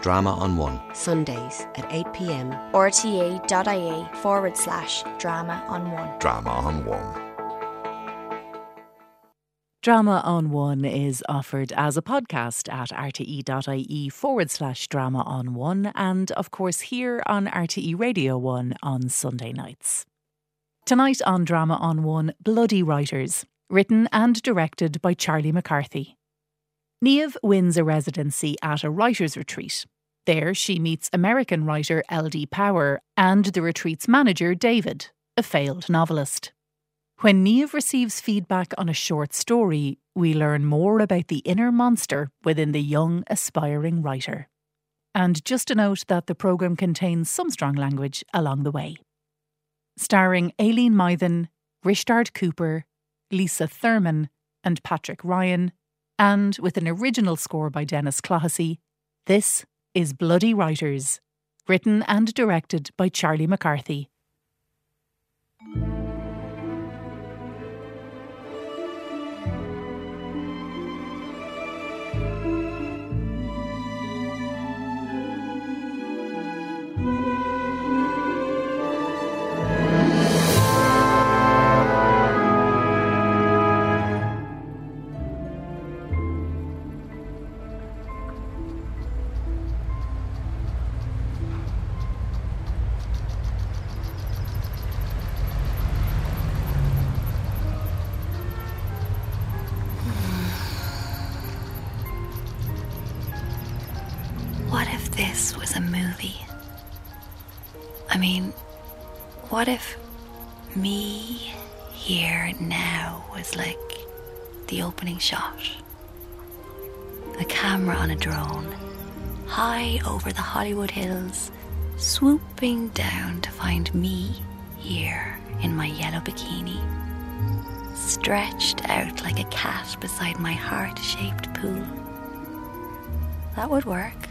Drama on One. Sundays at 8pm. rte.ie forward slash drama on one. Drama on One. Drama on One is offered as a podcast at rte.ie forward slash drama on one, and of course here on RTE Radio 1 on Sunday nights. Tonight on Drama on One, Bloody Writers, written and directed by Charlie McCarthy. Niamh wins a residency at a writer's retreat. There, she meets American writer L.D. Power and the retreat's manager, David, a failed novelist. When Niamh receives feedback on a short story, we learn more about the inner monster within the young, aspiring writer. And just a note that the programme contains some strong language along the way. Starring Aileen Mythen, Risteárd Cooper, Lisa Thurman, and Patrick Ryan, and with an original score by Denis Clohessy, this is Bloody Writers, written and directed by Charlie McCarthy. A movie? I mean, what if me here now was like the opening shot? A camera on a drone, high over the Hollywood Hills, swooping down to find me here in my yellow bikini, stretched out like a cat beside my heart shaped pool. That would work.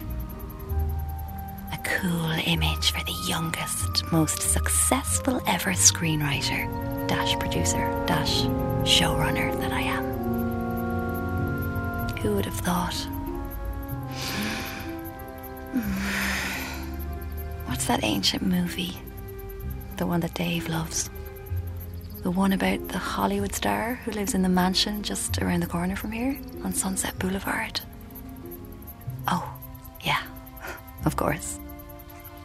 A cool image for the youngest, most successful ever screenwriter, dash producer, dash showrunner that I am. Who would have thought? What's that ancient movie? The one that Dave loves. The one about the Hollywood star who lives in the mansion just around the corner from here on Sunset Boulevard. Oh, yeah, of course.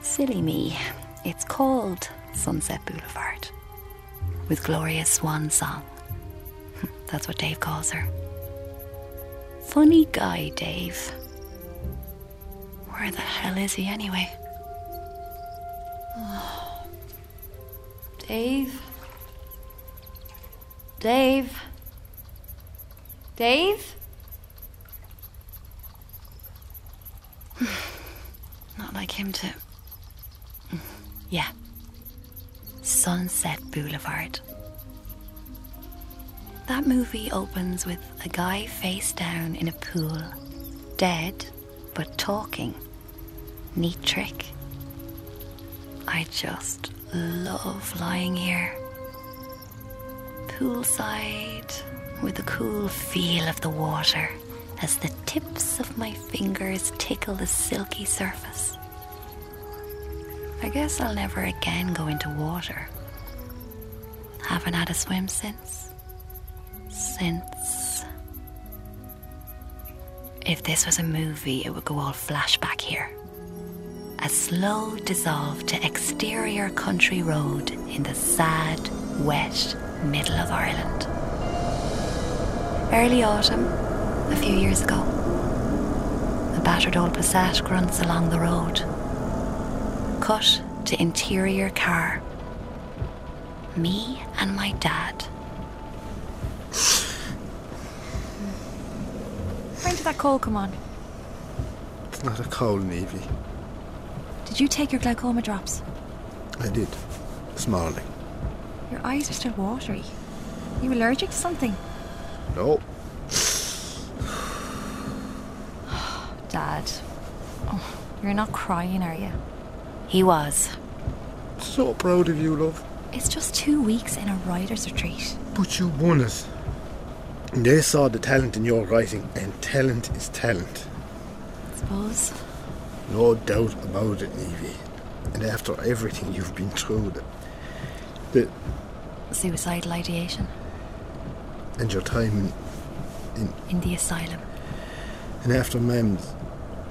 Silly me. It's called Sunset Boulevard. With Gloria Swan song. That's what Dave calls her. Funny guy, Dave. Where the hell is he anyway? Dave? Dave? Dave? Not like him to. Yeah. Sunset Boulevard. That movie opens with a guy face down in a pool, dead but talking. Neat trick. I just love lying here. Poolside, with the cool feel of the water as the tips of my fingers tickle the silky surface. I guess I'll never again go into water. Haven't had a swim since. Since. If this was a movie, it would go all flashback here. A slow dissolve to exterior country road in the sad, wet middle of Ireland. Early autumn, a few years ago. A battered old Passat grunts along the road. Cut to interior car. Me and my dad. When did that call come on? It's not a cold, Nevy. Did you take your glaucoma drops? I did. This morning. Your eyes are still watery. you allergic to something? No. Dad. Oh, you're not crying, are you? He was. So proud of you, love. It's just two weeks in a writer's retreat. But you won it. They saw the talent in your writing, and talent is talent. I suppose. No doubt about it, Evie. And after everything you've been through, the, the Suicidal ideation and your time in, in the asylum. and after Mam's,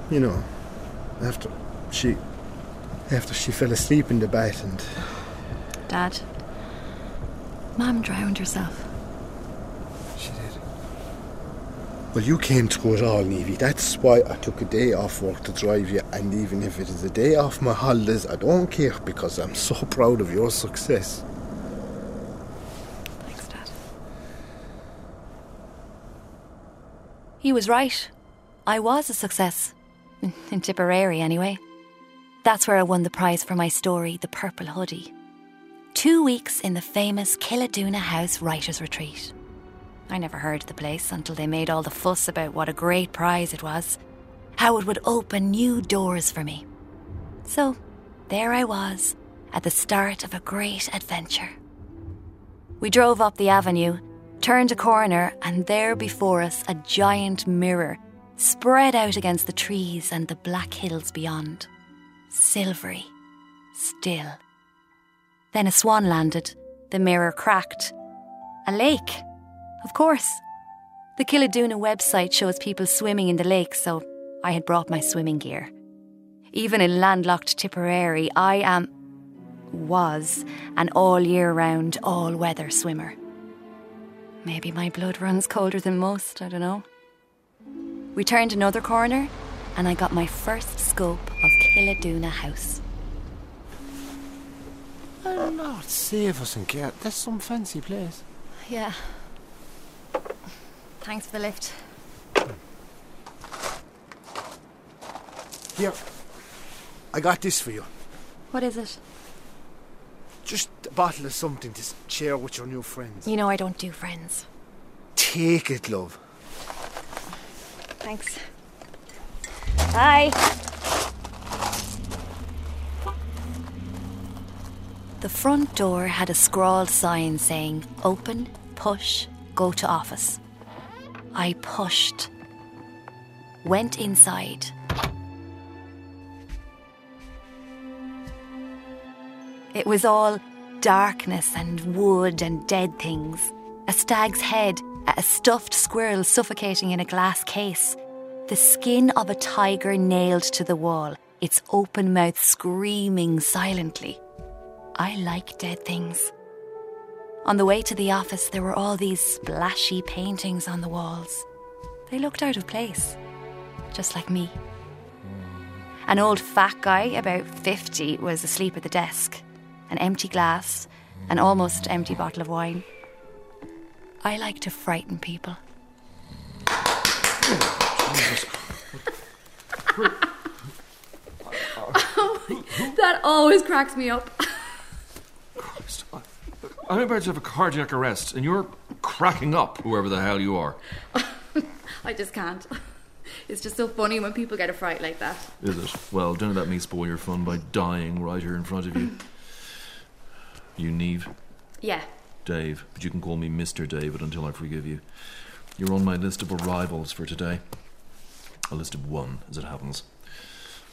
you know, after she, after she fell asleep in the bath and Dad, Mum drowned herself. she did. Well, you came through it all, Evie. That's why I took a day off work to drive you, and even if it is a day off my holidays, I don't care because I'm so proud of your success. Thanks, Dad. He was right. I was a success. In Tipperary, anyway. That's where I won the prize for my story, The Purple Hoodie. Two weeks in the famous Killaduna House Writers' Retreat. I never heard of the place until they made all the fuss about what a great prize it was, how it would open new doors for me. So, there I was, at the start of a great adventure. We drove up the avenue, turned a corner, and there before us a giant mirror spread out against the trees and the black hills beyond. Silvery, still. Then a swan landed, the mirror cracked. A lake, of course. The Killaduna website shows people swimming in the lake, so I had brought my swimming gear. Even in landlocked Tipperary, I am was an all year round, all weather swimmer. Maybe my blood runs colder than most, I don't know. We turned another corner and I got my first scope of Killaduna House. Oh, Lord, save us and get. That's some fancy place. Yeah. Thanks for the lift. Here, I got this for you. What is it? Just a bottle of something to share with your new friends. You know I don't do friends. Take it, love. Thanks. Bye. The front door had a scrawled sign saying, Open, push, go to office. I pushed. Went inside. It was all darkness and wood and dead things. A stag's head, a stuffed squirrel suffocating in a glass case. The skin of a tiger nailed to the wall, its open mouth screaming silently. I like dead things. On the way to the office, there were all these splashy paintings on the walls. They looked out of place, just like me. An old fat guy, about 50, was asleep at the desk. An empty glass, an almost empty bottle of wine. I like to frighten people. That always cracks me up. I'm about to have a cardiac arrest, and you're cracking up, whoever the hell you are. I just can't. It's just so funny when people get a fright like that. Is it? Well, don't let me spoil your fun by dying right here in front of you. You, Neve, Yeah. Dave, but you can call me Mr. David until I forgive you. You're on my list of arrivals for today. A list of one, as it happens.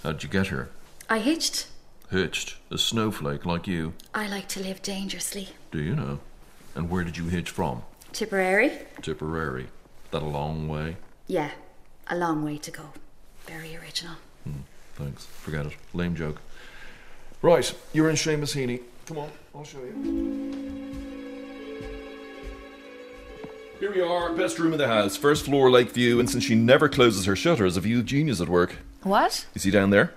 How'd you get here? I hitched. Hitched. A snowflake like you. I like to live dangerously. Do you know? And where did you hitch from? Tipperary? Tipperary. That a long way? Yeah. A long way to go. Very original. Hmm, thanks. Forget it. Lame joke. Right, you're in Seamus Heaney. Come on, I'll show you. Here we are, best room in the house, first floor lake view, and since she never closes her shutters, a view of genius at work. What? You see down there?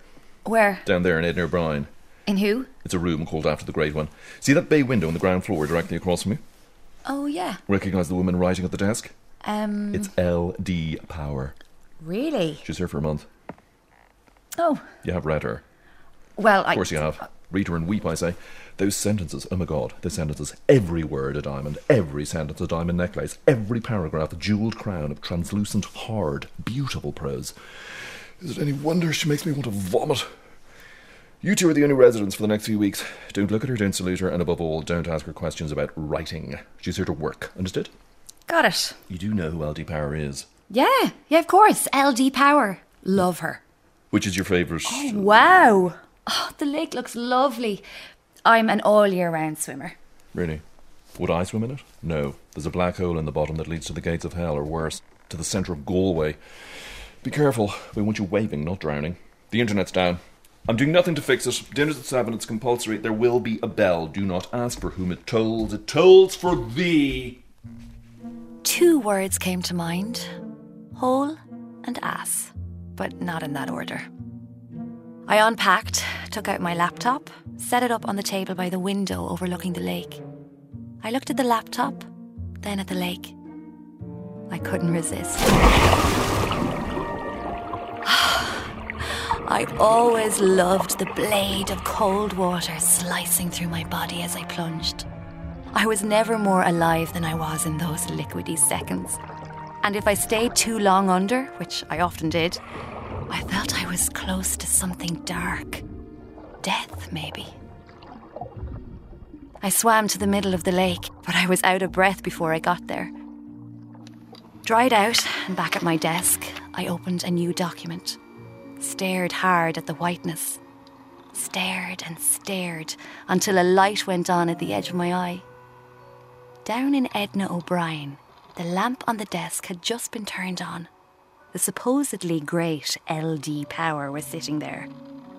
Where? Down there in Edna O'Brien. In who? It's a room called after the great one. See that bay window on the ground floor directly across from you? Oh, yeah. Recognise the woman writing at the desk? Um. It's LD Power. Really? She's here for a month. Oh. You have read her. Well, I. Of course you have. Read her and weep, I say. Those sentences, oh my god, those sentences. Every word a diamond, every sentence a diamond necklace, every paragraph a jewelled crown of translucent, hard, beautiful prose. Is it any wonder she makes me want to vomit? You two are the only residents for the next few weeks. Don't look at her, don't salute her, and above all, don't ask her questions about writing. She's here to work, understood? Got it. You do know who LD Power is. Yeah. Yeah, of course. LD Power. Love her. Which is your favourite? Oh, Wow. Oh, the lake looks lovely. I'm an all year round swimmer. Really? Would I swim in it? No. There's a black hole in the bottom that leads to the gates of hell, or worse, to the centre of Galway. Be careful. We want you waving, not drowning. The internet's down. I'm doing nothing to fix it. Dinner's at seven. It's compulsory. There will be a bell. Do not ask for whom it tolls. It tolls for thee. Two words came to mind hole and ass, but not in that order. I unpacked, took out my laptop, set it up on the table by the window overlooking the lake. I looked at the laptop, then at the lake. I couldn't resist. I always loved the blade of cold water slicing through my body as I plunged. I was never more alive than I was in those liquidy seconds. And if I stayed too long under, which I often did, I felt I was close to something dark. Death, maybe. I swam to the middle of the lake, but I was out of breath before I got there. Dried out and back at my desk, I opened a new document, stared hard at the whiteness, stared and stared until a light went on at the edge of my eye. Down in Edna O'Brien, the lamp on the desk had just been turned on. The supposedly great LD Power was sitting there,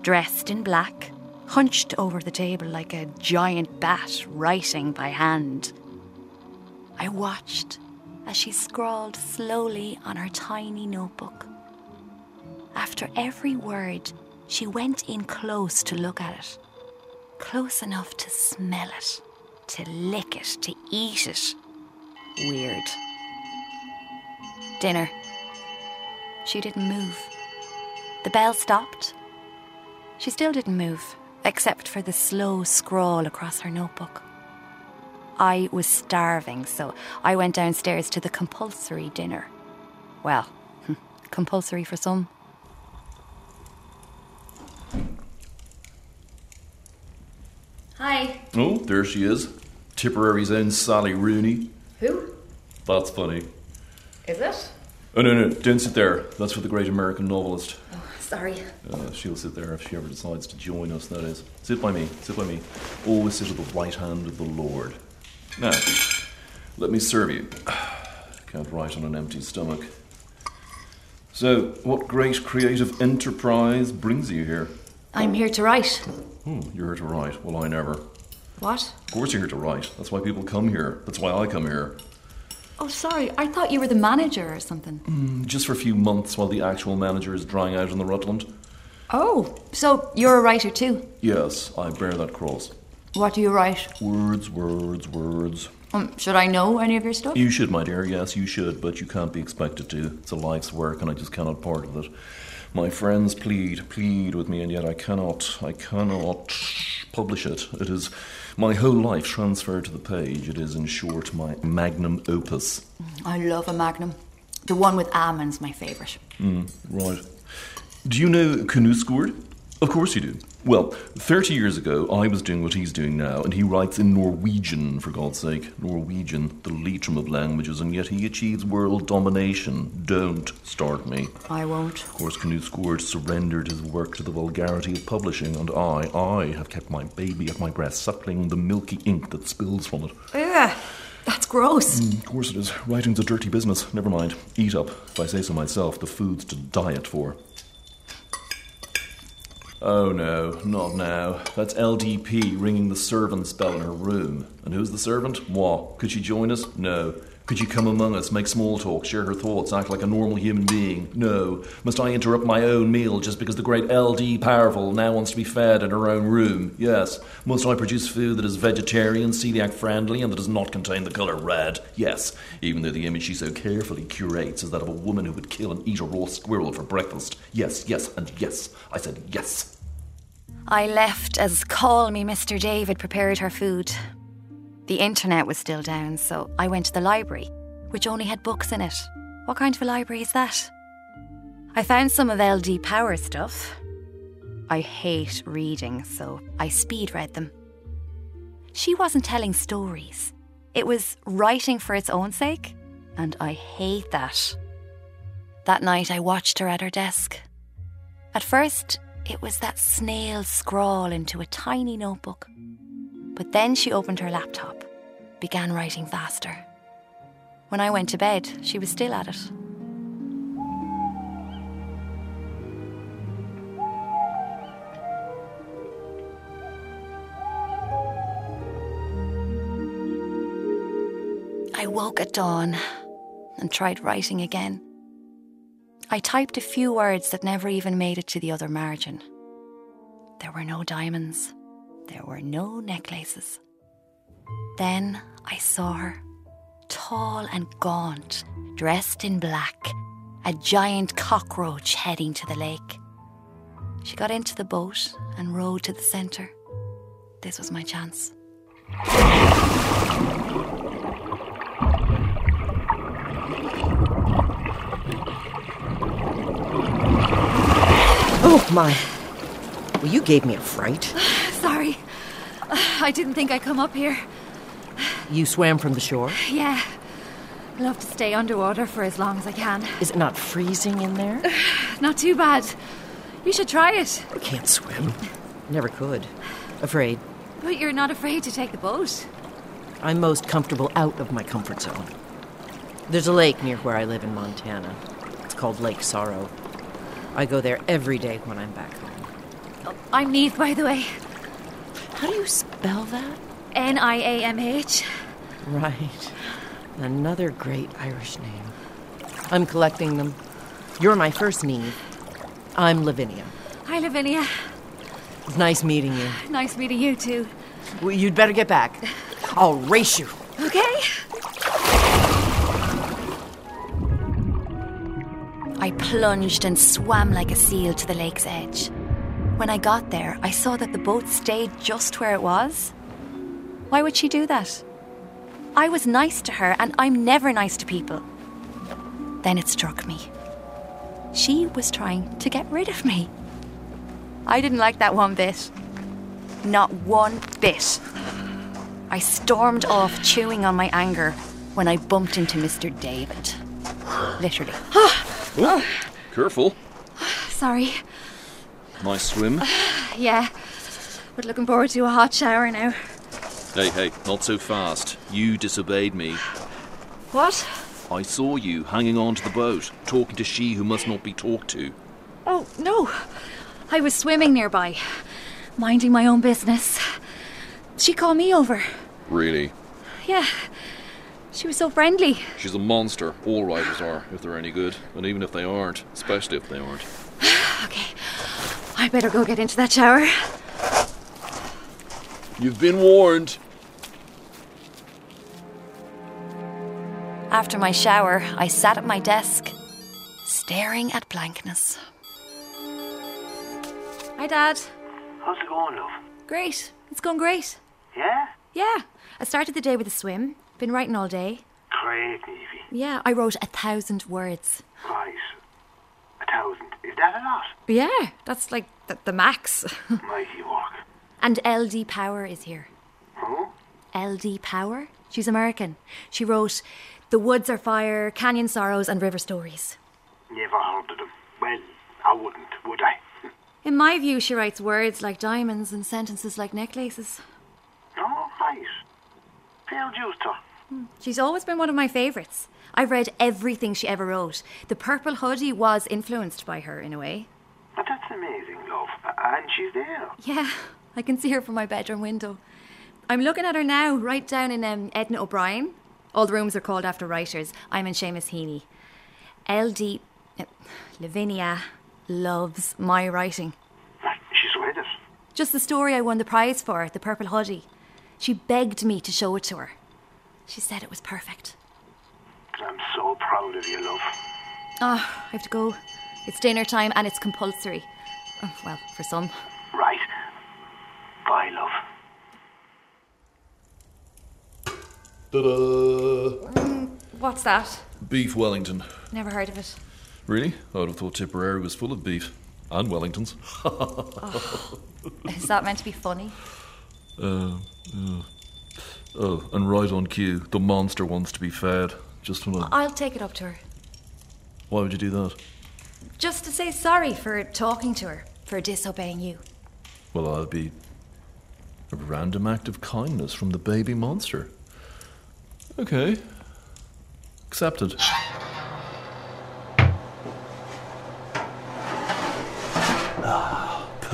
dressed in black, hunched over the table like a giant bat writing by hand. I watched as she scrawled slowly on her tiny notebook. After every word, she went in close to look at it, close enough to smell it, to lick it, to eat it. Weird. Dinner. She didn't move. The bell stopped. She still didn't move, except for the slow scrawl across her notebook. I was starving, so I went downstairs to the compulsory dinner. Well, compulsory for some. Hi. Oh, there she is. Tipperary's own Sally Rooney. Who? That's funny. Is it? Oh, no, no, don't sit there. That's for the great American novelist. Oh, sorry. Uh, she'll sit there if she ever decides to join us, that is. Sit by me, sit by me. Always sit at the right hand of the Lord. Now, let me serve you. Can't write on an empty stomach. So, what great creative enterprise brings you here? I'm here to write. Hmm, you're here to write. Well, I never. What? Of course, you're here to write. That's why people come here. That's why I come here. Oh, sorry. I thought you were the manager or something. Just for a few months while the actual manager is drying out in the Rutland. Oh, so you're a writer too? Yes, I bear that cross. What do you write? Words, words, words. Um, should I know any of your stuff? You should, my dear, yes, you should, but you can't be expected to. It's a life's work, and I just cannot part with it. My friends plead, plead with me, and yet I cannot, I cannot publish it. It is my whole life transferred to the page. It is, in short, my magnum opus. I love a Magnum. The one with almonds, my favourite. Mm, right. Do you know Knausgård? Of course you do. Well, 30 years ago, I was doing what he's doing now, and he writes in Norwegian, for God's sake. Norwegian, the leitrim of languages, and yet he achieves world domination. Don't start me. I won't. Of course, Knut Knausgård surrendered his work to the vulgarity of publishing, and I, I have kept my baby at my breast, suckling the milky ink that spills from it. Ugh, that's gross. Mm, of course it is. Writing's a dirty business. Never mind. Eat up. If I say so myself, the food's to diet for. Oh no, not now. That's LDP ringing the servant's bell in her room. And who's the servant? Moi. Could she join us? No. Could she come among us, make small talk, share her thoughts, act like a normal human being? No. Must I interrupt my own meal just because the great LD Powerful now wants to be fed in her own room? Yes. Must I produce food that is vegetarian, celiac friendly, and that does not contain the colour red? Yes. Even though the image she so carefully curates is that of a woman who would kill and eat a raw squirrel for breakfast. Yes, yes, and yes. I said yes. I left as Call Me Mr. David prepared her food. The internet was still down, so I went to the library, which only had books in it. What kind of a library is that? I found some of LD Power stuff. I hate reading, so I speed read them. She wasn't telling stories, it was writing for its own sake, and I hate that. That night I watched her at her desk. At first, it was that snail scrawl into a tiny notebook. But then she opened her laptop, began writing faster. When I went to bed, she was still at it. I woke at dawn and tried writing again. I typed a few words that never even made it to the other margin. There were no diamonds. There were no necklaces. Then I saw her, tall and gaunt, dressed in black, a giant cockroach heading to the lake. She got into the boat and rowed to the centre. This was my chance. Oh, my. Well, you gave me a fright. Sorry. I didn't think I'd come up here. You swam from the shore? Yeah. I love to stay underwater for as long as I can. Is it not freezing in there? Not too bad. You should try it. I can't swim. Never could. Afraid. But you're not afraid to take the boat. I'm most comfortable out of my comfort zone. There's a lake near where I live in Montana. It's called Lake Sorrow. I go there every day when I'm back home. Oh, I'm Neve, by the way. How do you spell that? N I A M H. Right. Another great Irish name. I'm collecting them. You're my first Neve. I'm Lavinia. Hi, Lavinia. It's nice meeting you. Nice meeting you, too. Well, you'd better get back. I'll race you. Okay? I plunged and swam like a seal to the lake's edge. When I got there, I saw that the boat stayed just where it was. Why would she do that? I was nice to her, and I'm never nice to people. Then it struck me. She was trying to get rid of me. I didn't like that one bit. Not one bit. I stormed off, chewing on my anger, when I bumped into Mr. David. Literally. Careful. Sorry. Nice swim. Yeah. But looking forward to a hot shower now. Hey, hey, not so fast. You disobeyed me. What? I saw you hanging on to the boat, talking to she who must not be talked to. Oh, no. I was swimming nearby, minding my own business. She called me over. Really? Yeah. She was so friendly. She's a monster. All writers are, if they're any good. And even if they aren't, especially if they aren't. Okay. I better go get into that shower. You've been warned. After my shower, I sat at my desk, staring at blankness. Hi, Dad. How's it going, love? Great. It's going great. Yeah? Yeah. I started the day with a swim. Been writing all day. Great, Nevey. Yeah, I wrote a thousand words. Right. A thousand. Is that a lot? Yeah, that's like the, the max. Mighty work. And LD Power is here. Who? LD Power? She's American. She wrote The Woods Are Fire, Canyon Sorrows, and River Stories. Never heard of them. Well, I wouldn't, would I? In my view, she writes words like diamonds and sentences like necklaces. Oh, right. Fair juice to. She's always been one of my favourites. I've read everything she ever wrote. The Purple Hoodie was influenced by her in a way. But that's amazing, love. And she's there. Yeah, I can see her from my bedroom window. I'm looking at her now, right down in um, Edna O'Brien. All the rooms are called after writers. I'm in Seamus Heaney. LD. Uh, Lavinia loves my writing. She's read it. Just the story I won the prize for, The Purple Hoodie. She begged me to show it to her. She said it was perfect. I'm so proud of you, love. Ah, I have to go. It's dinner time and it's compulsory. Oh, well, for some. Right. Bye, love. Ta-da! What's that? Beef Wellington. Never heard of it. Really? I would have thought Tipperary was full of beef. And Wellingtons. Is that meant to be funny? Uh, uh, oh, and right on cue, the monster wants to be fed. Just when I... I'll take it up to her. Why would you do that? Just to say sorry for talking to her, for disobeying you. Well, I'll be a random act of kindness from the baby monster. Okay. Accepted.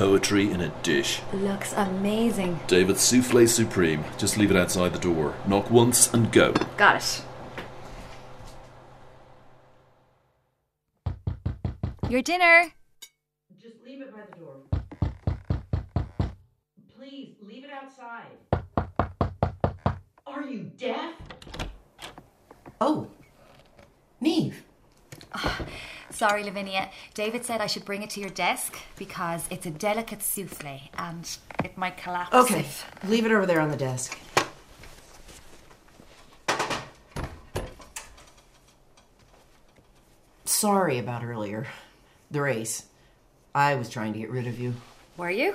Poetry in a dish. Looks amazing. David Souffle Supreme. Just leave it outside the door. Knock once and go. Got it. Your dinner. Just leave it by the door. Please, leave it outside. Are you deaf? Oh. Neve. Ah, Sorry, Lavinia. David said I should bring it to your desk because it's a delicate souffle and it might collapse. Okay, if- leave it over there on the desk. Sorry about earlier. The race. I was trying to get rid of you. Were you?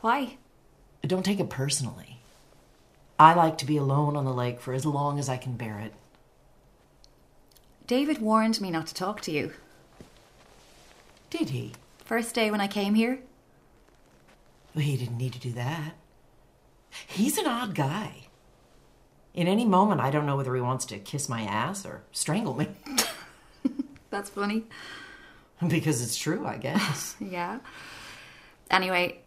Why? Don't take it personally. I like to be alone on the lake for as long as I can bear it. David warned me not to talk to you. Did he? First day when I came here. Well, he didn't need to do that. He's an odd guy. In any moment, I don't know whether he wants to kiss my ass or strangle me. That's funny. because it's true, I guess. Yeah. Anyway,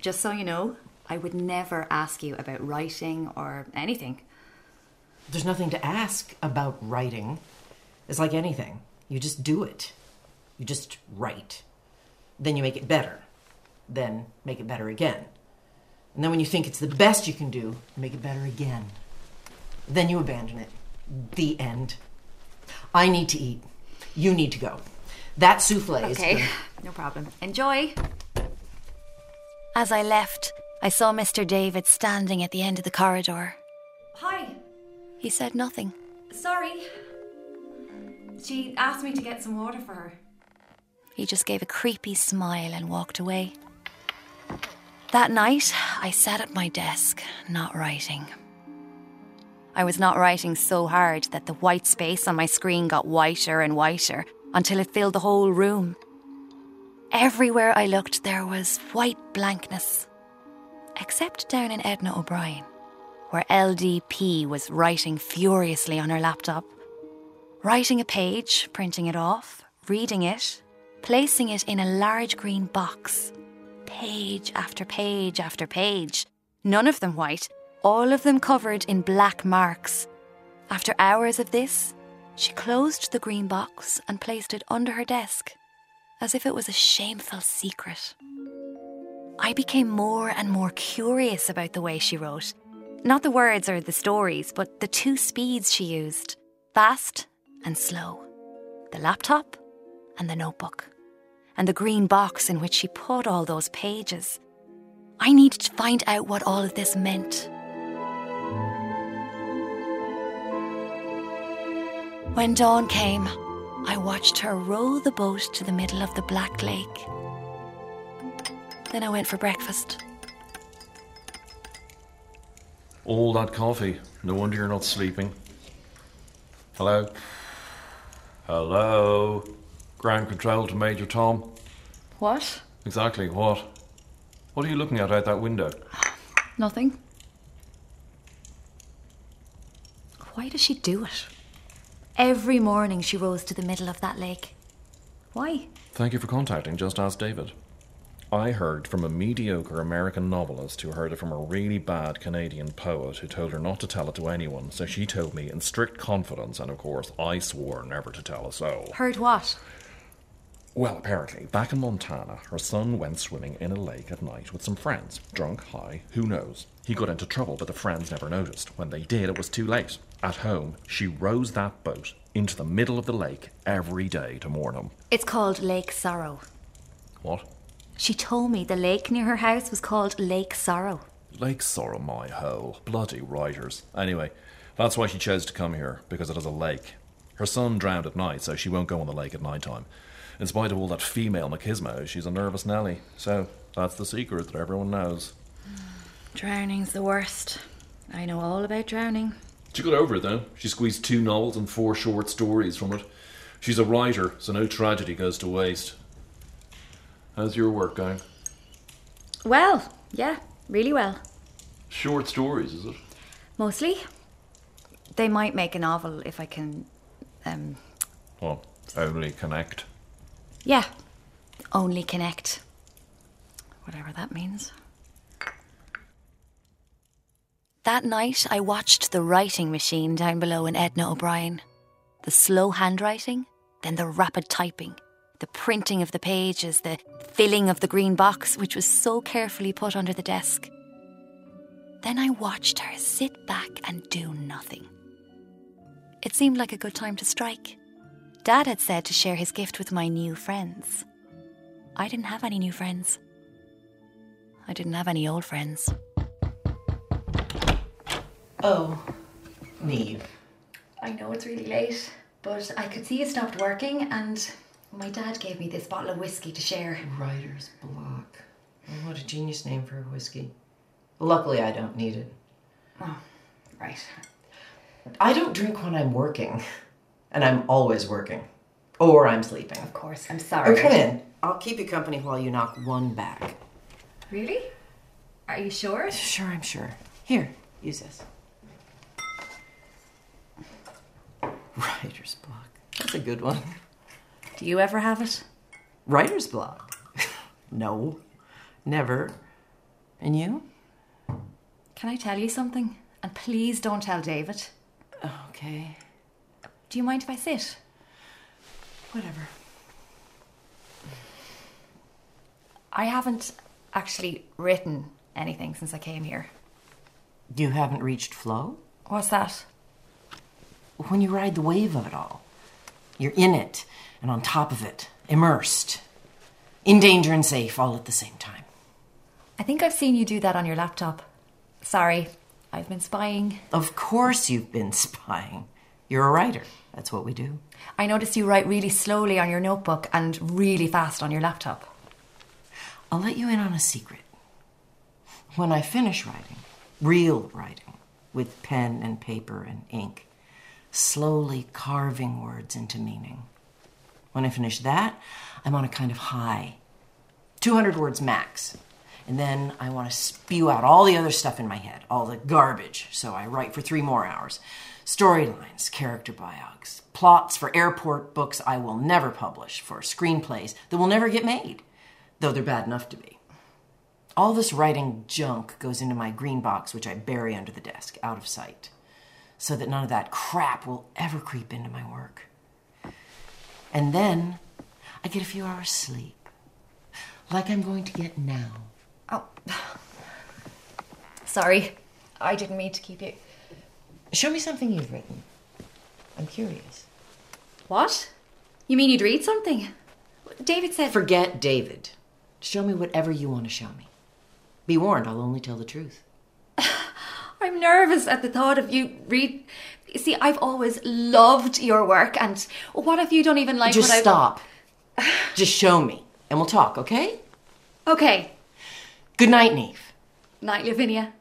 just so you know, I would never ask you about writing or anything. There's nothing to ask about writing. It's like anything. You just do it. You just write. Then you make it better. Then make it better again. And then when you think it's the best you can do, make it better again. Then you abandon it. The end. I need to eat. You need to go. That souffle is. Okay, no problem. Enjoy. As I left, I saw Mr. David standing at the end of the corridor. Hi. He said nothing. Sorry. She asked me to get some water for her. He just gave a creepy smile and walked away. That night, I sat at my desk, not writing. I was not writing so hard that the white space on my screen got whiter and whiter until it filled the whole room. Everywhere I looked, there was white blankness. Except down in Edna O'Brien, where LDP was writing furiously on her laptop. Writing a page, printing it off, reading it, placing it in a large green box. Page after page after page. None of them white, all of them covered in black marks. After hours of this, she closed the green box and placed it under her desk, as if it was a shameful secret. I became more and more curious about the way she wrote. Not the words or the stories, but the two speeds she used fast and slow. The laptop and the notebook. And the green box in which she put all those pages. I needed to find out what all of this meant. When dawn came, I watched her row the boat to the middle of the Black Lake. Then I went for breakfast. All that coffee. No wonder you're not sleeping. Hello? Hello? Ground control to Major Tom. What? Exactly what? What are you looking at out that window? Nothing. Why does she do it? Every morning she rows to the middle of that lake. Why? Thank you for contacting Just Ask David. I heard from a mediocre American novelist who heard it from a really bad Canadian poet who told her not to tell it to anyone, so she told me in strict confidence, and of course I swore never to tell a soul. Heard what? Well, apparently, back in Montana, her son went swimming in a lake at night with some friends. Drunk, high, who knows? He got into trouble, but the friends never noticed. When they did, it was too late. At home, she rows that boat into the middle of the lake every day to mourn him. It's called Lake Sorrow. What? She told me the lake near her house was called Lake Sorrow. Lake Sorrow, my hole. Bloody writers. Anyway, that's why she chose to come here, because it has a lake. Her son drowned at night, so she won't go on the lake at night time. In spite of all that female machismo, she's a nervous Nelly. So, that's the secret that everyone knows. Drowning's the worst. I know all about drowning. She got over it though. She squeezed two novels and four short stories from it. She's a writer, so no tragedy goes to waste. How's your work going? Well, yeah, really well. Short stories, is it? Mostly. They might make a novel if I can. Um, Well, only connect. yeah, only connect. Whatever that means. That night, I watched the writing machine down below in Edna O'Brien. The slow handwriting, then the rapid typing, the printing of the pages, the filling of the green box, which was so carefully put under the desk. Then I watched her sit back and do nothing. It seemed like a good time to strike. Dad had said to share his gift with my new friends. I didn't have any new friends. I didn't have any old friends. Oh, Neve. I know it's really late, but I could see you stopped working, and my dad gave me this bottle of whiskey to share. Writer's block. Oh, what a genius name for a whiskey. Luckily, I don't need it. Oh, right. I don't drink when I'm working, and I'm always working. Or I'm sleeping. Of course, I'm Oh, sorry. come in. I'll keep you company while you knock one back. Really? Are you sure? Sure, I'm sure. Here, use this. Writer's block. That's a good one. Do you ever have it? Writer's block? no, never. And you? Can I tell you something? And please don't tell David. Okay, Do you mind if I sit? whatever. I haven't actually written anything since I came here. You haven't reached flow? What's that? When you ride the wave of it all, you're in it and on top of it, immersed, in danger and safe all at the same time. I think I've seen you do that on your laptop. Sorry, I've been spying. Of course, you've been spying. You're a writer. That's what we do. I noticed you write really slowly on your notebook and really fast on your laptop. I'll let you in on a secret. When I finish writing, real writing, with pen and paper and ink, slowly carving words into meaning, when I finish that, I'm on a kind of high. 200 words max. And then I want to spew out all the other stuff in my head, all the garbage. So I write for three more hours. Storylines, character biogs, plots for airport books I will never publish, for screenplays that will never get made, though they're bad enough to be. All this writing junk goes into my green box, which I bury under the desk, out of sight, so that none of that crap will ever creep into my work. And then I get a few hours sleep, like I'm going to get now. Oh. Sorry, I didn't mean to keep you. Show me something you've written. I'm curious. What? You mean you'd read something? David said. Forget David. Show me whatever you want to show me. Be warned, I'll only tell the truth. I'm nervous at the thought of you read. You See, I've always loved your work, and what if you don't even like Just what I stop. Just show me, and we'll talk, okay? Okay. Good night, Neve. Night, Lavinia.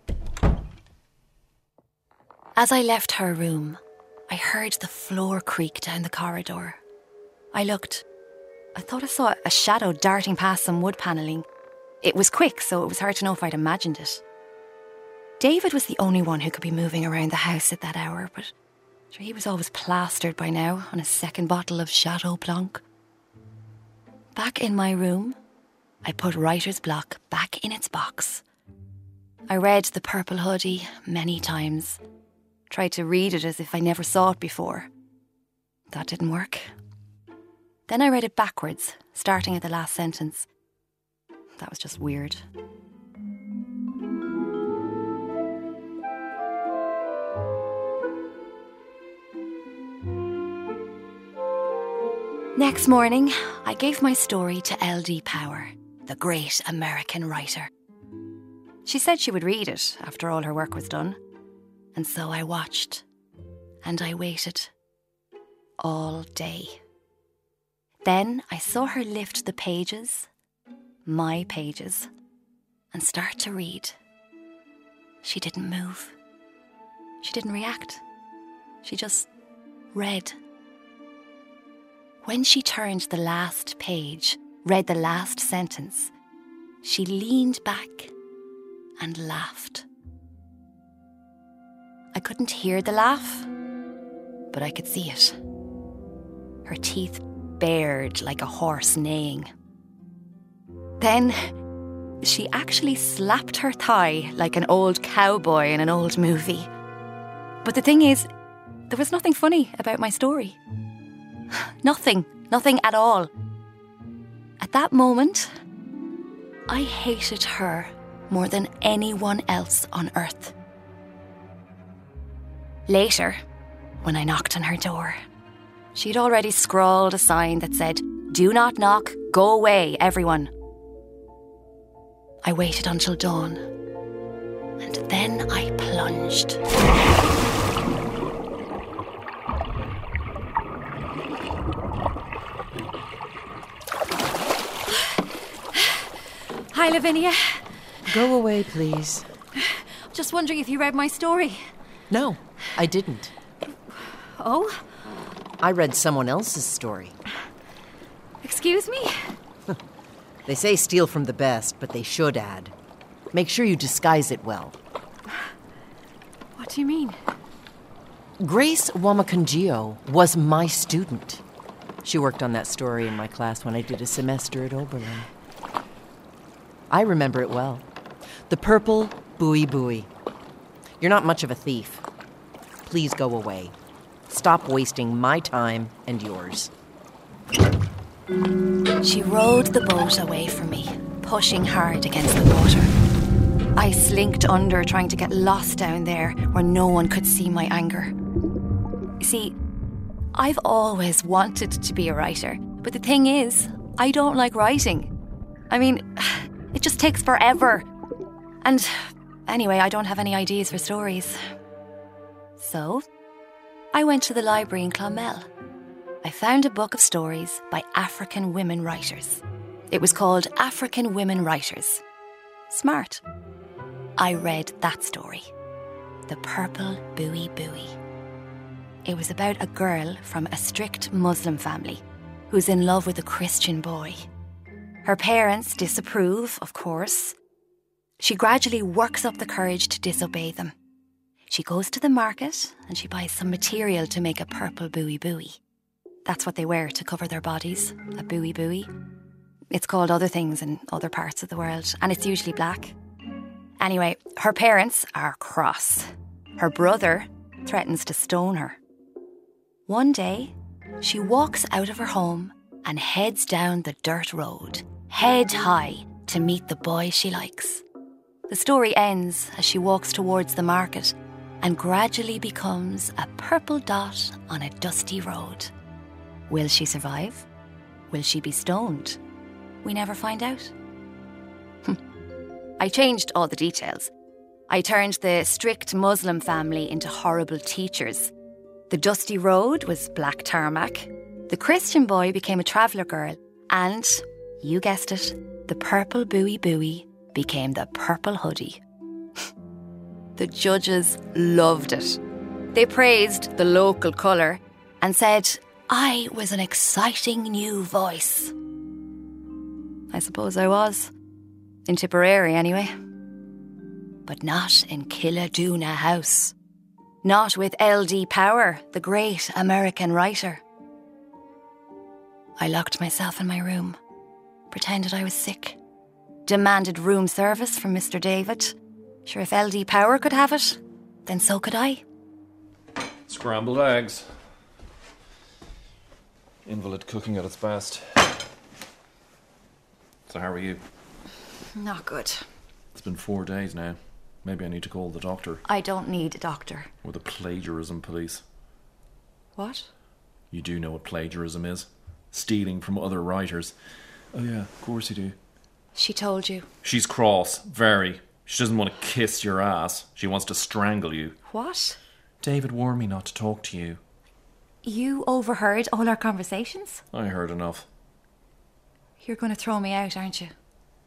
As I left her room, I heard the floor creak down the corridor. I looked. I thought I saw a shadow darting past some wood panelling. It was quick, so it was hard to know if I'd imagined it. David was the only one who could be moving around the house at that hour, but sure, he was always plastered by now on a second bottle of Chateau Blanc. Back in my room, I put writer's block back in its box. I read The Purple Hoodie many times, tried to read it as if I never saw it before. That didn't work. Then I read it backwards, starting at the last sentence. That was just weird. Next morning, I gave my story to LD Power, the great American writer. She said she would read it after all her work was done. And so I watched. And I waited. All day. Then I saw her lift the pages, my pages, and start to read. She didn't move. She didn't react. She just read. When she turned the last page, read the last sentence, she leaned back and laughed. I couldn't hear the laugh, but I could see it. Her teeth bared like a horse neighing. Then she actually slapped her thigh like an old cowboy in an old movie. But the thing is, there was nothing funny about my story. Nothing, nothing at all. At that moment, I hated her more than anyone else on earth. Later, when I knocked on her door, she'd already scrawled a sign that said, Do not knock, go away, everyone. I waited until dawn, and then I plunged. Hi, Lavinia. Go away, please. Just wondering if you read my story. No, I didn't. Oh? I read someone else's story. Excuse me? They say steal from the best, but they should add. Make sure you disguise it well. What do you mean? Grace Wamakangio was my student. She worked on that story in my class when I did a semester at Oberlin. I remember it well. The purple buibui. You're not much of a thief. Please go away. Stop wasting my time and yours. She rowed the boat away from me, pushing hard against the water. I slinked under, trying to get lost down there where no one could see my anger. See, I've always wanted to be a writer, but the thing is, I don't like writing. I mean, it just takes forever. And anyway, I don't have any ideas for stories. So, I went to the library in Clonmel. I found a book of stories by African women writers. It was called African Women Writers. Smart. I read that story The Purple Buibui. It was about a girl from a strict Muslim family who's in love with a Christian boy. Her parents disapprove, of course. She gradually works up the courage to disobey them. She goes to the market and she buys some material to make a purple buibui. That's what they wear to cover their bodies, a buibui. It's called other things in other parts of the world, and it's usually black. Anyway, her parents are cross. Her brother threatens to stone her. One day, she walks out of her home and heads down the dirt road, head high, to meet the boy she likes. The story ends as she walks towards the market and gradually becomes a purple dot on a dusty road. Will she survive? Will she be stoned? We never find out. I changed all the details. I turned the strict Muslim family into horrible teachers. The dusty road was black tarmac. The Christian boy became a traveller girl. And, you guessed it, the purple buibui became the purple hoodie. the judges loved it. They praised the local colour and said I was an exciting new voice. I suppose I was. In Tipperary, anyway. But not in Killaduna House. Not with L.D. Power, the great American writer. I locked myself in my room, pretended I was sick, demanded room service from Mr. David. Sure, if L.D. Power could have it, then so could I. Scrambled eggs. Invalid cooking at its best. So, how are you? Not good. It's been four days now. Maybe I need to call the doctor I don't need a doctor. or the plagiarism police. What? You do know what plagiarism is stealing from other writers. Oh, yeah, of course you do. She told you. She's cross, very. She doesn't want to kiss your ass. She wants to strangle you. What? David warned me not to talk to you. You overheard all our conversations? I heard enough. You're going to throw me out, aren't you?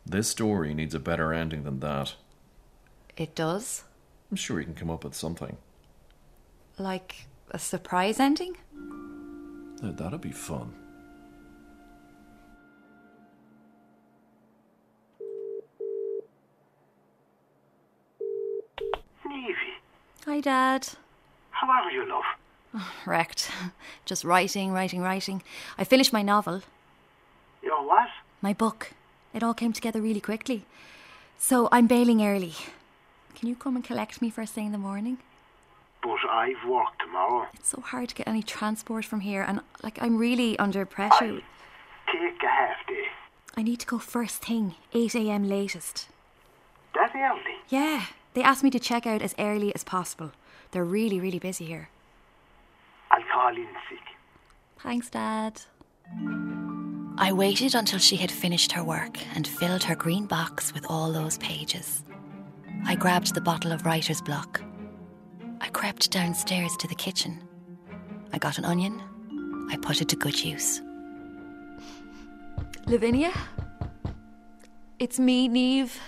This story needs a better ending than that. It does. I'm sure you can come up with something. Like a surprise ending? That'd be fun. Hi, Dad. How are you, love? Wrecked. Just writing, writing, writing. I finished my novel, Your what? my book. It all came together really quickly. So I'm bailing early. Can you come and collect me first thing in the morning? But I've work tomorrow. It's so hard to get any transport from here, and like I'm really under pressure. Take a half day. I need to go first thing, 8 a.m. latest. That early? Yeah, they asked me to check out as early as possible. They're really, really busy here. I'll call in sick. Thanks, Dad. I waited until she had finished her work and filled her green box with all those pages. I grabbed the bottle of writer's block. I crept downstairs to the kitchen. I got an onion. I put it to good use. Lavinia? It's me, Neve.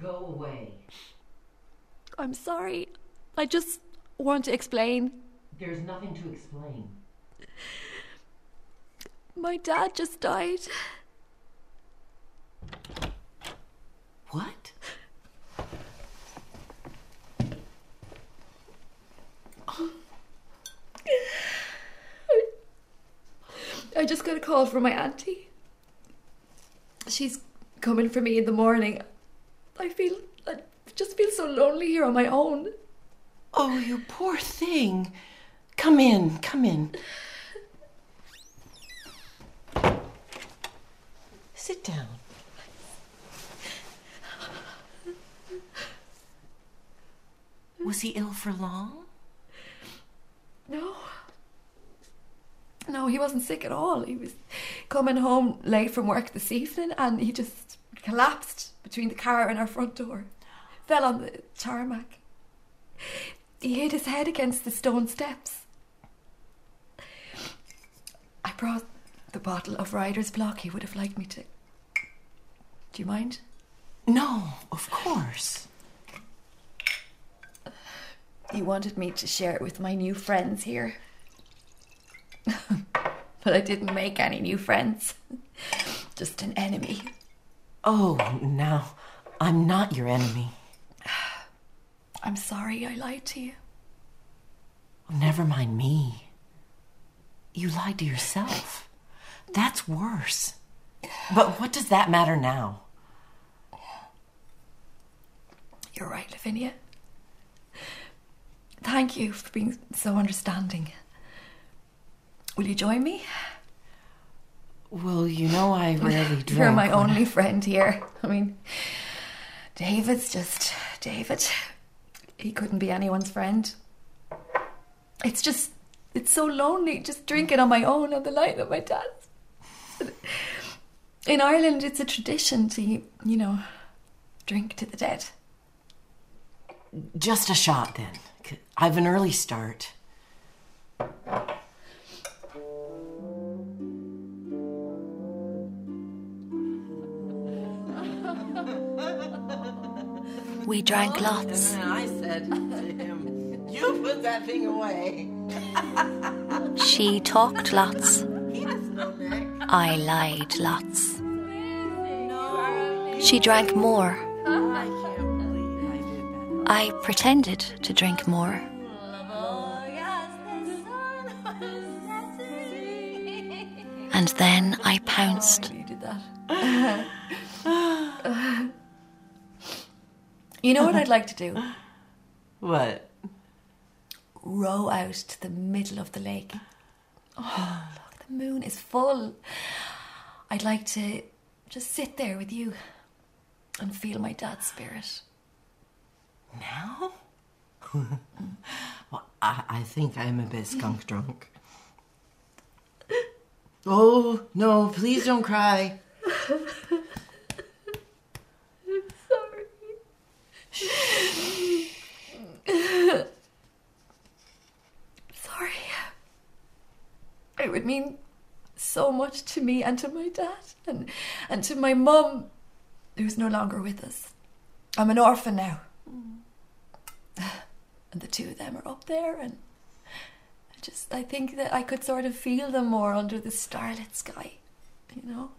Go away. I'm sorry. I just want to explain. There's nothing to explain. My dad just died. What? I just got a call from my auntie. She's coming for me in the morning. I feel just feel so lonely here on my own. Oh, you poor thing. Come in, come in. Sit down. Was he ill for long? No. No, he wasn't sick at all. He was coming home late from work this evening and he just collapsed between the car and our front door. Fell on the tarmac. He hit his head against the stone steps. I brought the bottle of writer's block he would have liked me to. Do you mind? No, of course. He wanted me to share it with my new friends here. but I didn't make any new friends. Just an enemy. Oh, now, I'm not your enemy. I'm sorry I lied to you. Never mind me. You lied to yourself. That's worse. But what does that matter now? You're right, Lavinia. Thank you for being so understanding. Will you join me? Well, you know I rarely drink. You're my only friend here. I mean, David's just David. He couldn't be anyone's friend. It's just, it's so lonely just drinking on my own on the night of my dad's. In Ireland, it's a tradition to, you know, drink to the dead. Just a shot then. I've an early start. We drank oh, lots. I said to him, You put that thing away. She talked lots. He has no neck. I lied lots. She drank more. I can't believe I did that. I pretended to drink more. And then I pounced. You did that. you know what I'd uh-huh. like to do? What? Row out to the middle of the lake. Oh, look, the moon is full. I'd like to just sit there with you and feel my dad's spirit. Now? well, I, I think I'm a bit skunk drunk. Oh, no, please don't cry. Sorry. It would mean so much to me and to my dad and, and to my mum, who's no longer with us. I'm an orphan now. And the two of them are up there, and I just, I think that I could sort of feel them more under the starlit sky, you know?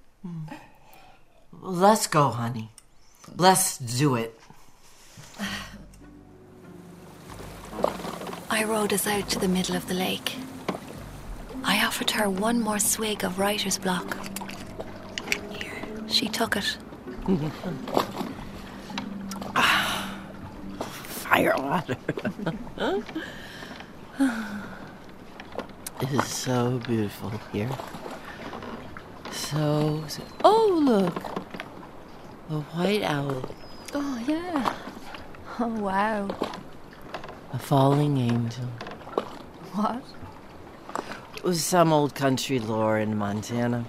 Well, let's go, honey. Let's do it. I rowed us out to the middle of the lake. I offered her one more swig of writer's block. Here, she took it. Fire water. it is so beautiful here. So, so. Oh, look! A white owl. Oh, yeah. Oh, wow. A falling angel. What? It was some old country lore in Montana.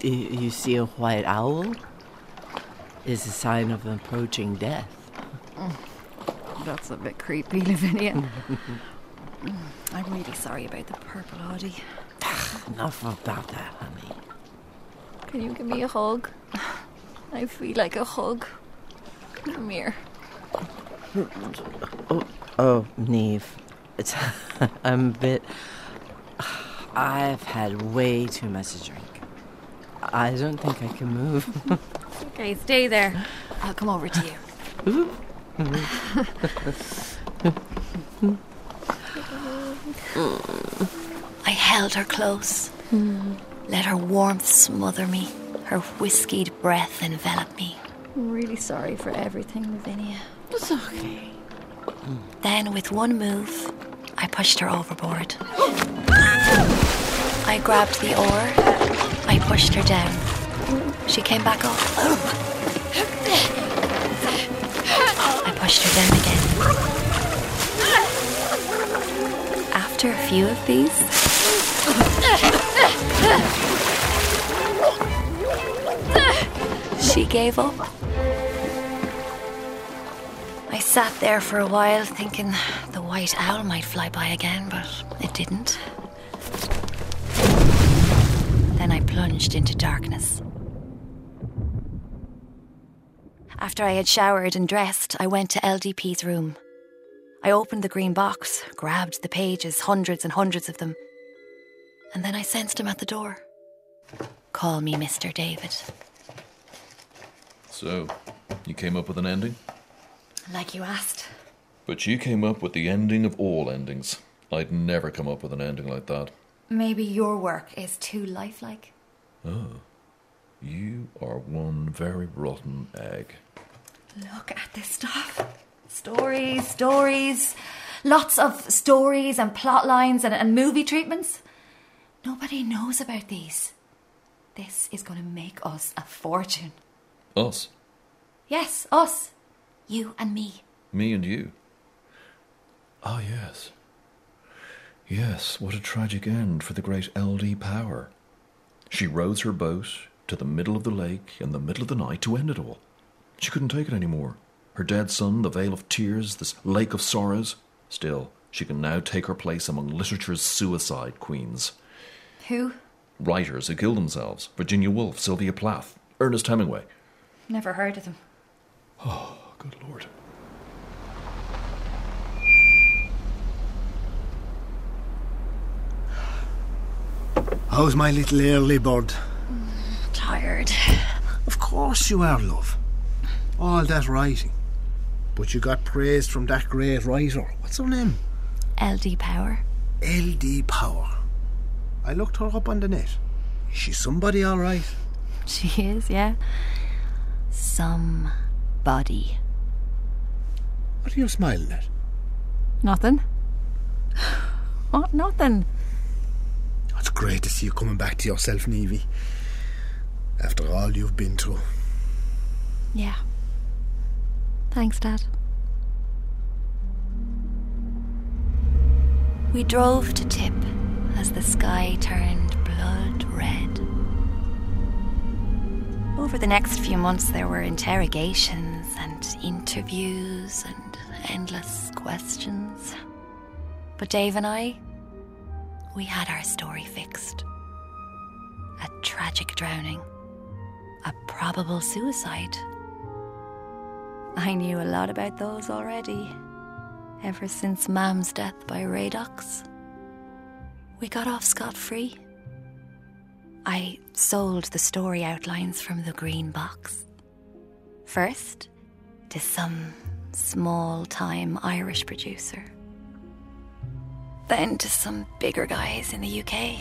You, you see a white owl is a sign of approaching death. That's a bit creepy, Lavinia. I'm really sorry about the purple Audi. Enough about that, honey. Can you give me a hug? I feel like a hug. Come here. Oh, oh Neve. It's, I'm a bit. I've had way too much to drink. I don't think I can move. Okay, stay there. I'll come over to you. I held her close. Hmm. Let her warmth smother me, her whiskied breath envelop me. I'm really sorry for everything, Lavinia. it's okay. Mm. Then, with one move, I pushed her overboard. I grabbed the oar. I pushed her down. She came back up. I pushed her down again. After a few of these, she gave up. I sat there for a while thinking the white owl might fly by again, but it didn't. Then I plunged into darkness. After I had showered and dressed, I went to LDP's room. I opened the green box, grabbed the pages, hundreds and hundreds of them, and then I sensed him at the door. Call me Mr. David. So, you came up with an ending? Like you asked. But you came up with the ending of all endings. I'd never come up with an ending like that. Maybe your work is too lifelike. Oh. You are one very rotten egg. Look at this stuff. Stories, stories. Lots of stories and plot lines and, and movie treatments. Nobody knows about these. This is going to make us a fortune. Us. Yes, us. You and me. Me and you. Ah, yes. Yes, what a tragic end for the great LD Power. She rows her boat to the middle of the lake in the middle of the night to end it all. She couldn't take it any more. Her dead son, the Vale of Tears, this lake of sorrows. Still, she can now take her place among literature's suicide queens. Who? Writers who kill themselves. Virginia Woolf, Sylvia Plath, Ernest Hemingway. Never heard of them. Oh, good Lord. How's my little early bird? Tired. Of course you are, love. All that writing. But you got praise from that great writer. What's her name? LD Power. L.D. Power. I looked her up on the net. Is she somebody all right? She is, yeah. Somebody. What are you smiling at? Nothing. What? Nothing. It's great to see you coming back to yourself, Nevy. After all you've been through. Yeah. Thanks, Dad. We drove to Tip as the sky turned blood red. Over the next few months, there were interrogations and interviews and endless questions. But Dave and I, we had our story fixed. A tragic drowning, a probable suicide. I knew a lot about those already, ever since Mam's death by Radox. We got off scot free. I sold the story outlines from the green box. First, to some small time Irish producer. Then to some bigger guys in the UK,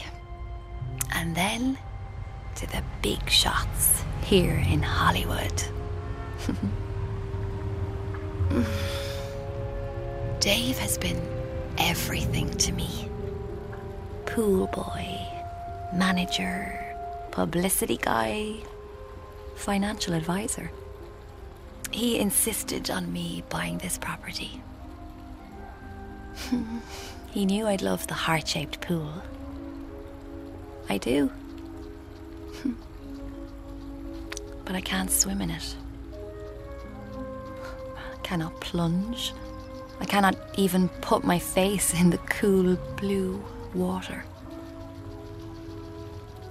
and then to the big shots here in Hollywood. Dave has been everything to me pool boy, manager, publicity guy, financial advisor. He insisted on me buying this property. he knew I'd love the heart shaped pool. I do. but I can't swim in it. I cannot plunge. I cannot even put my face in the cool blue water.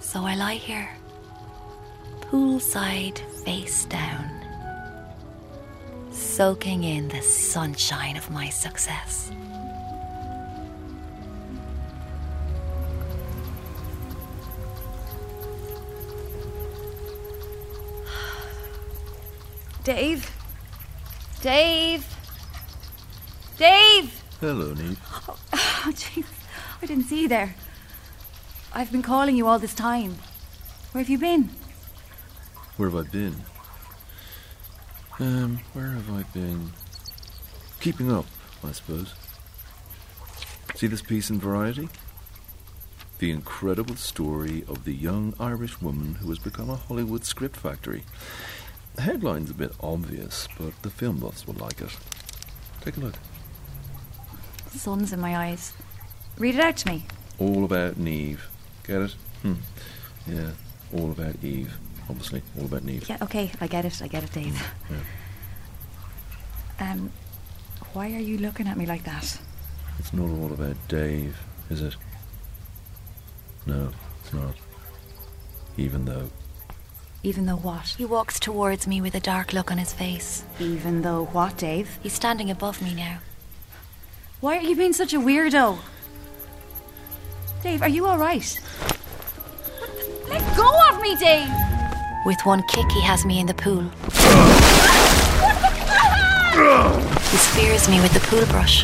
So I lie here, poolside face down, soaking in the sunshine of my success. Dave? Dave? Dave! Hello, Neve. Oh, jeez. I didn't see you there. I've been calling you all this time. Where have you been? Where have I been? Um, where have I been? Keeping up, I suppose. See this piece in Variety? The incredible story of the young Irish woman who has become a Hollywood script factory. The headline's a bit obvious, but the film buffs will like it. Take a look. The Sun's in my eyes. Read it out to me. All about Neve. Get it? Hmm. Yeah, all about Eve. Obviously, all about Neve. Yeah, okay, I get it, I get it, Dave. Yeah. Um, why are you looking at me like that? It's not all about Dave, is it? No, it's not. Even though. Even though what? He walks towards me with a dark look on his face. Even though what, Dave? He's standing above me now. Why are you being such a weirdo? Dave, are you alright? Let go of me, Dave! With one kick, he has me in the pool. he spears me with the pool brush.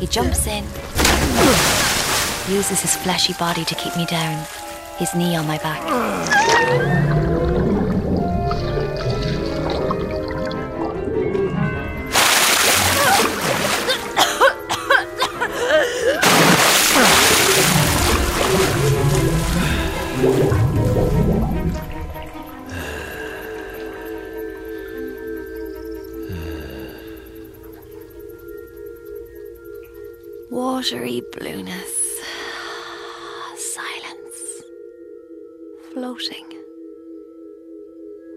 He jumps in, uses his fleshy body to keep me down, his knee on my back. Watery blueness, floating.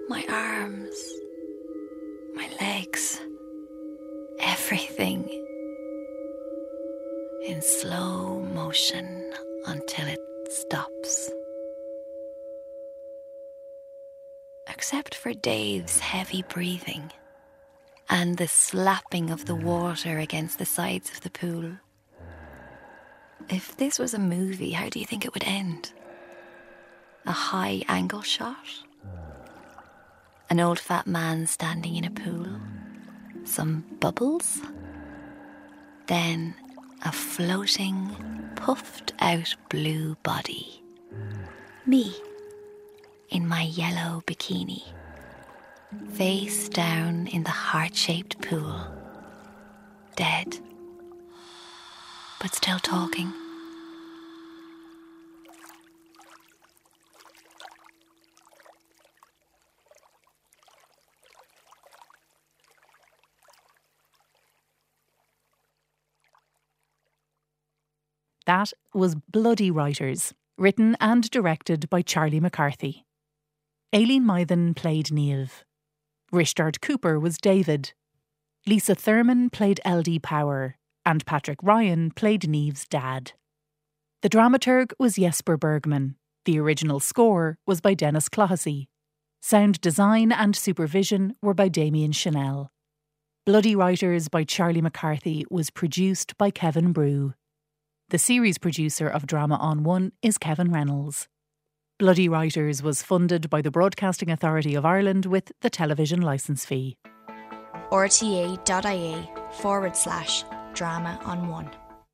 My arms, my legs, everything in slow motion until it stops. Except for Dave's heavy breathing and the slapping of the water against the sides of the pool. If this was a movie, how do you think it would end? A high angle shot? An old fat man standing in a pool? Some bubbles? Then a floating, puffed out blue body. Me, in my yellow bikini, face down in the heart shaped pool, dead but still talking. That was Bloody Writers, written and directed by Charlie McCarthy. Aileen Mythen played Neve. Risteárd Cooper was David. Lisa Thurman played LD Power, and Patrick Ryan played Neve's dad. The dramaturg was Jesper Bergman. The original score was by Denis Clohessy. Sound design and supervision were by Damien Chanel. Bloody Writers by Charlie McCarthy was produced by Kevin Brew. The series producer of Drama on One is Kevin Reynolds. Bloody Writers was funded by the Broadcasting Authority of Ireland with the television licence fee. rte.ie forward slash Drama on One.